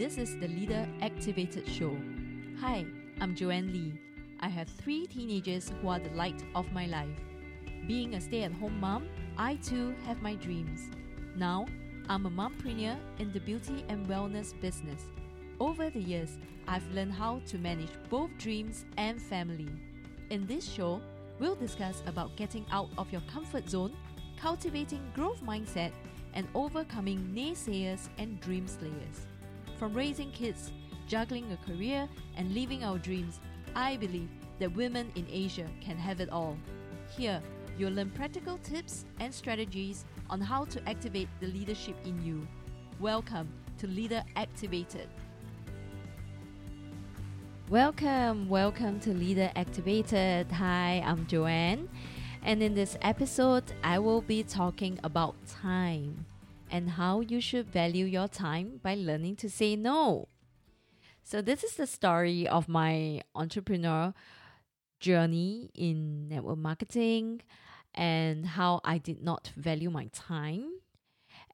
This is the Leader Activated Show. Hi, I'm Joanne Lee. I have three teenagers who are the light of my life. Being a stay at home mom, I too have my dreams. Now, I'm a mompreneur in the beauty and wellness business. Over the years, I've learned how to manage both dreams and family. In this show, we'll discuss about getting out of your comfort zone, cultivating growth mindset, and overcoming naysayers and dream slayers. From raising kids, juggling a career, and living our dreams, I believe that women in Asia can have it all. Here, you'll learn practical tips and strategies on how to activate the leadership in you. Welcome to Leader Activated. Welcome, welcome to Leader Activated. Hi, I'm Joanne. And in this episode, I will be talking about time and how you should value your time by learning to say no. So, this is the story of my entrepreneur journey in network marketing and how I did not value my time.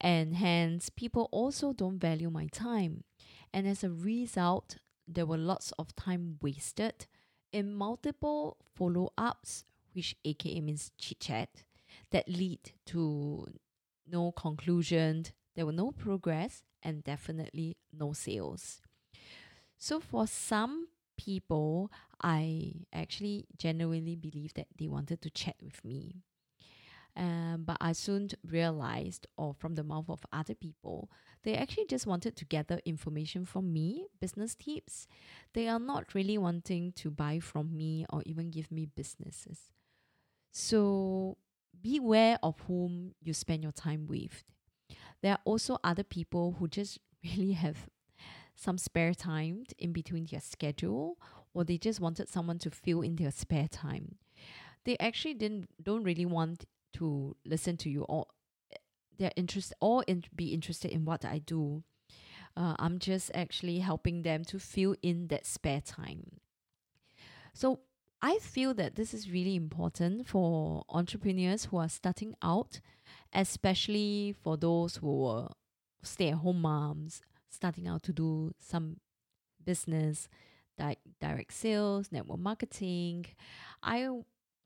And hence, people also don't value my time. And as a result, there were lots of time wasted in multiple follow ups, which aka means chit chat, that lead to no conclusion, there were no progress, and definitely no sales. So, for some people, I actually genuinely believe that they wanted to chat with me. Um, but I soon realized, or from the mouth of other people, they actually just wanted to gather information from me, business tips. They are not really wanting to buy from me or even give me businesses. So beware of whom you spend your time with. There are also other people who just really have some spare time in between their schedule or they just wanted someone to fill in their spare time. They actually didn't don't really want to listen to you or they're interested or in, be interested in what I do. Uh, I'm just actually helping them to fill in that spare time. So I feel that this is really important for entrepreneurs who are starting out, especially for those who are stay at home moms starting out to do some business, like direct sales, network marketing. I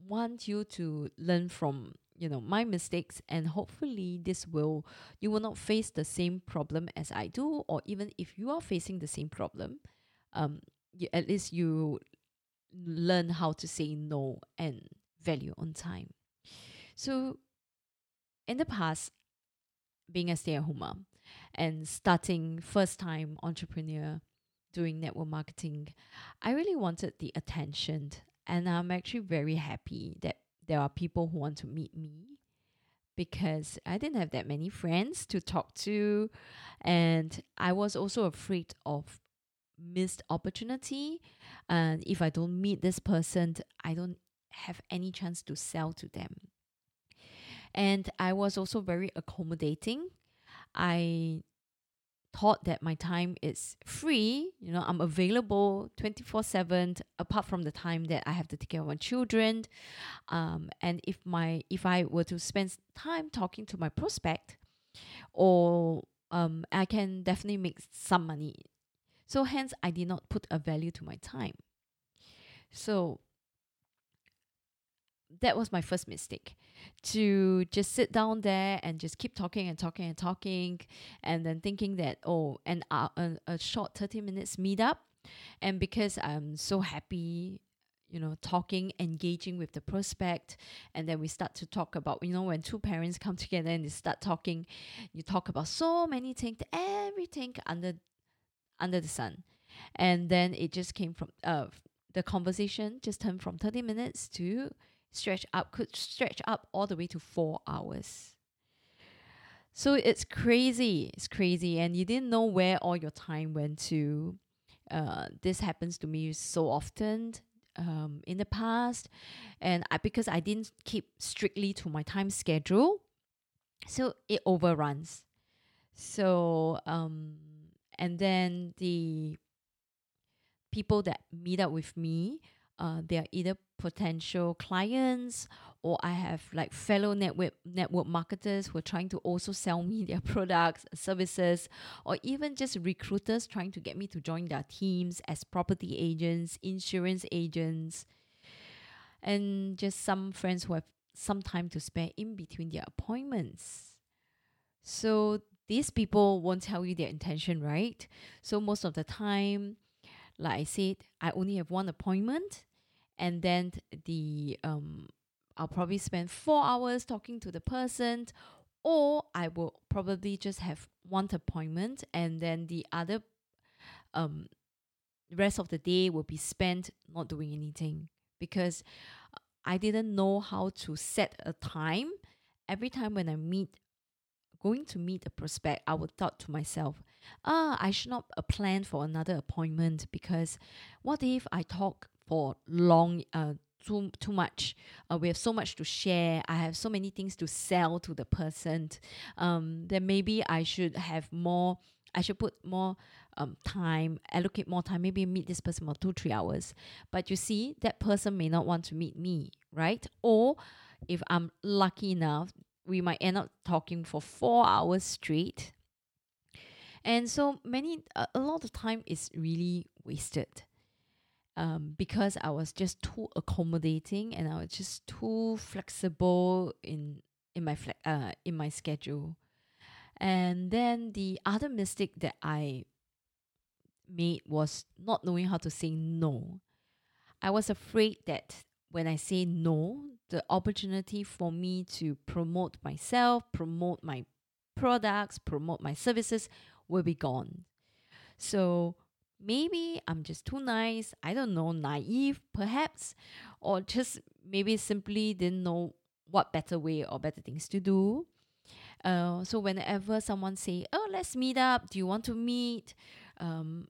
want you to learn from you know my mistakes and hopefully this will you will not face the same problem as i do or even if you are facing the same problem um you, at least you learn how to say no and value on time so in the past being a stay-at-home mom and starting first time entrepreneur doing network marketing i really wanted the attention and i'm actually very happy that there are people who want to meet me because I didn't have that many friends to talk to. And I was also afraid of missed opportunity. And if I don't meet this person, I don't have any chance to sell to them. And I was also very accommodating. I thought that my time is free. You know, I'm available 24 7 apart from the time that I have to take care of my children. Um, and if my if I were to spend time talking to my prospect, or um, I can definitely make some money. So hence, I did not put a value to my time. So that was my first mistake to just sit down there and just keep talking and talking and talking and then thinking that oh an uh, a, a short 30 minutes meetup and because i'm so happy you know talking engaging with the prospect and then we start to talk about you know when two parents come together and they start talking you talk about so many things everything under under the sun and then it just came from uh the conversation just turned from 30 minutes to stretch up could stretch up all the way to four hours. So it's crazy. It's crazy. And you didn't know where all your time went to. Uh, this happens to me so often um, in the past. And I, because I didn't keep strictly to my time schedule, so it overruns. So, um, and then the people that meet up with me uh, they are either potential clients or I have like fellow network network marketers who are trying to also sell me their products, services, or even just recruiters trying to get me to join their teams as property agents, insurance agents, and just some friends who have some time to spare in between their appointments. So these people won't tell you their intention, right? So most of the time, like I said, I only have one appointment, and then the um, I'll probably spend four hours talking to the person, or I will probably just have one appointment, and then the other um rest of the day will be spent not doing anything because I didn't know how to set a time. Every time when I meet going to meet a prospect, I would thought to myself, ah, I should not uh, plan for another appointment because what if I talk for long, uh, too too much. Uh, we have so much to share. I have so many things to sell to the person. Um, then maybe I should have more. I should put more um, time, allocate more time, maybe meet this person for two, three hours. But you see, that person may not want to meet me, right? Or if I'm lucky enough, we might end up talking for four hours straight. And so many, a, a lot of time is really wasted. Um, because I was just too accommodating and I was just too flexible in in my fle- uh, in my schedule. And then the other mistake that I made was not knowing how to say no. I was afraid that when I say no, the opportunity for me to promote myself, promote my products, promote my services will be gone. So maybe I'm just too nice, I don't know, naive perhaps, or just maybe simply didn't know what better way or better things to do. Uh, so whenever someone say, "Oh, let's meet up. Do you want to meet?" Um,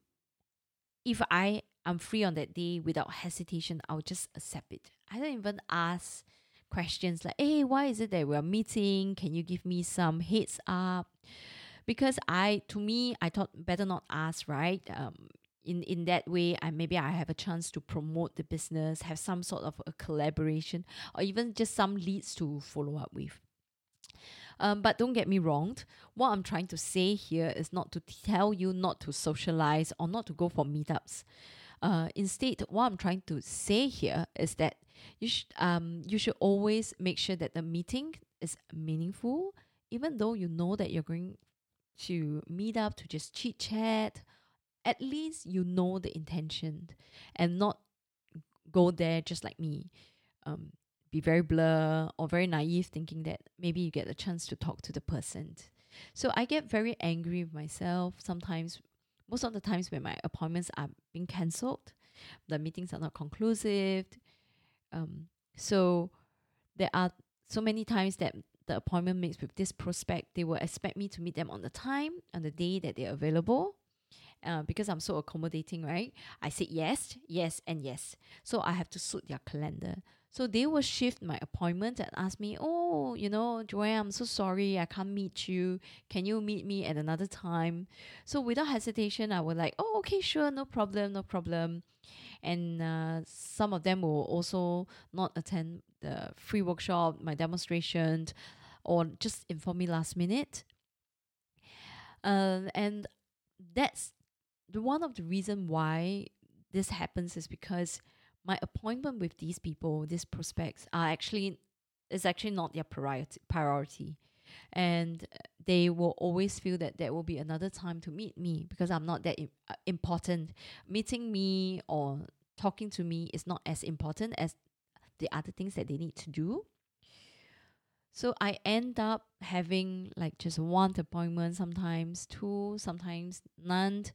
if I am free on that day without hesitation, I'll just accept it. I don't even ask questions like, hey, why is it that we're meeting? Can you give me some heads up? Because I, to me, I thought better not ask, right? Um, in, in that way, I maybe I have a chance to promote the business, have some sort of a collaboration, or even just some leads to follow up with. Um, but don't get me wrong. What I'm trying to say here is not to tell you not to socialize or not to go for meetups. Uh, instead, what I'm trying to say here is that you should um you should always make sure that the meeting is meaningful, even though you know that you're going to meet up to just chit chat. At least you know the intention, and not go there just like me. Um, be very blur or very naive thinking that maybe you get a chance to talk to the person. So I get very angry with myself sometimes most of the times when my appointments are being cancelled, the meetings are not conclusive. Um, so there are so many times that the appointment makes with this prospect, they will expect me to meet them on the time, on the day that they're available. Uh, because I'm so accommodating, right? I said yes, yes, and yes. So I have to suit their calendar. So they will shift my appointment and ask me, Oh, you know, Joanne, I'm so sorry, I can't meet you. Can you meet me at another time? So without hesitation, I will like, Oh, okay, sure, no problem, no problem. And uh, some of them will also not attend the free workshop, my demonstration, or just inform me last minute. Uh, and that's the one of the reason why this happens is because my appointment with these people, these prospects, are actually is actually not their priority priority. And they will always feel that there will be another time to meet me because I'm not that uh, important. Meeting me or talking to me is not as important as the other things that they need to do. So I end up having like just one appointment, sometimes two, sometimes none,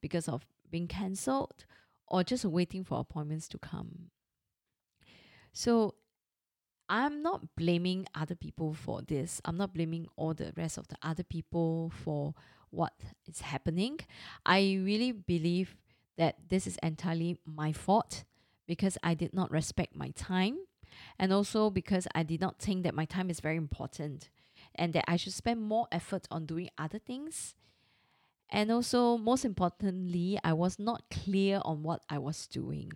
because of being cancelled or just waiting for appointments to come. So I'm not blaming other people for this. I'm not blaming all the rest of the other people for what is happening. I really believe that this is entirely my fault because I did not respect my time and also because I did not think that my time is very important and that I should spend more effort on doing other things and also, most importantly, I was not clear on what I was doing.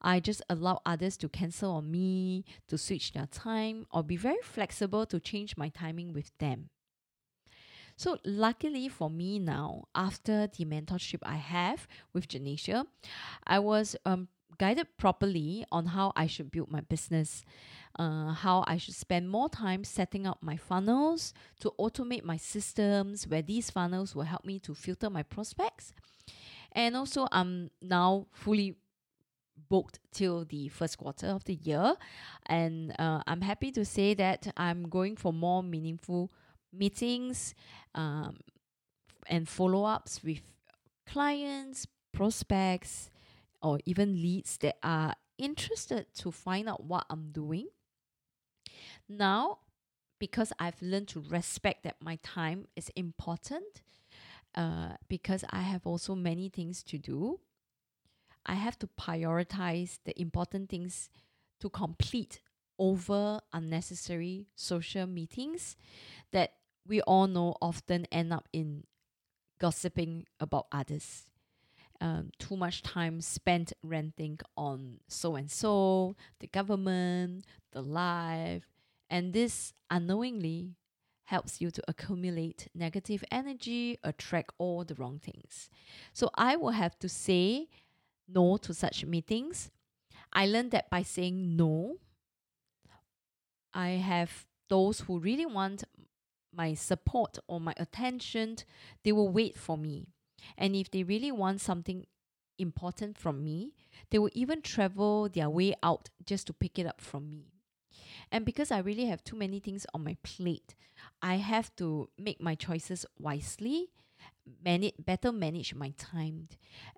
I just allow others to cancel on me, to switch their time, or be very flexible to change my timing with them. So, luckily for me now, after the mentorship I have with Janisha, I was um, guided properly on how I should build my business, uh, how I should spend more time setting up my funnels to automate my systems, where these funnels will help me to filter my prospects. And also, I'm now fully booked till the first quarter of the year. And uh, I'm happy to say that I'm going for more meaningful meetings um, and follow ups with clients, prospects, or even leads that are interested to find out what I'm doing. Now, because I've learned to respect that my time is important, uh, because I have also many things to do, I have to prioritize the important things to complete over unnecessary social meetings that we all know often end up in gossiping about others. Um, too much time spent ranting on so and so, the government, the life, and this unknowingly helps you to accumulate negative energy, attract all the wrong things. So I will have to say no to such meetings. I learned that by saying no, I have those who really want my support or my attention, they will wait for me. And if they really want something important from me, they will even travel their way out just to pick it up from me. And because I really have too many things on my plate, I have to make my choices wisely, manage better manage my time.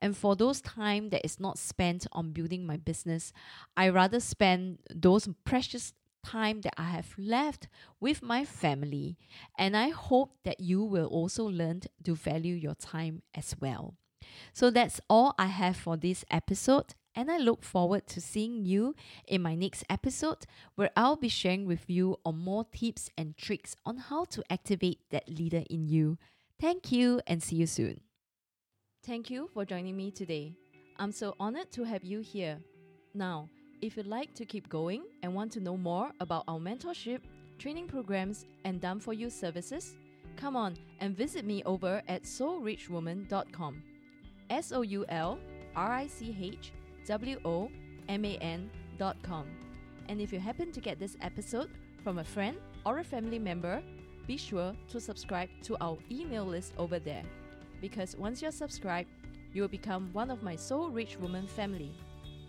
And for those time that is not spent on building my business, I rather spend those precious time that I have left with my family. And I hope that you will also learn to value your time as well. So that's all I have for this episode. And I look forward to seeing you in my next episode where I'll be sharing with you on more tips and tricks on how to activate that leader in you. Thank you and see you soon. Thank you for joining me today. I'm so honored to have you here. Now, if you'd like to keep going and want to know more about our mentorship, training programs, and done for you services, come on and visit me over at soulrichwoman.com. S O U L R I C H W O M A N.com. And if you happen to get this episode from a friend or a family member, be sure to subscribe to our email list over there. Because once you're subscribed, you will become one of my Soul Rich Woman family.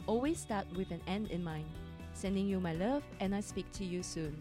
Always start with an end in mind. Sending you my love, and I speak to you soon.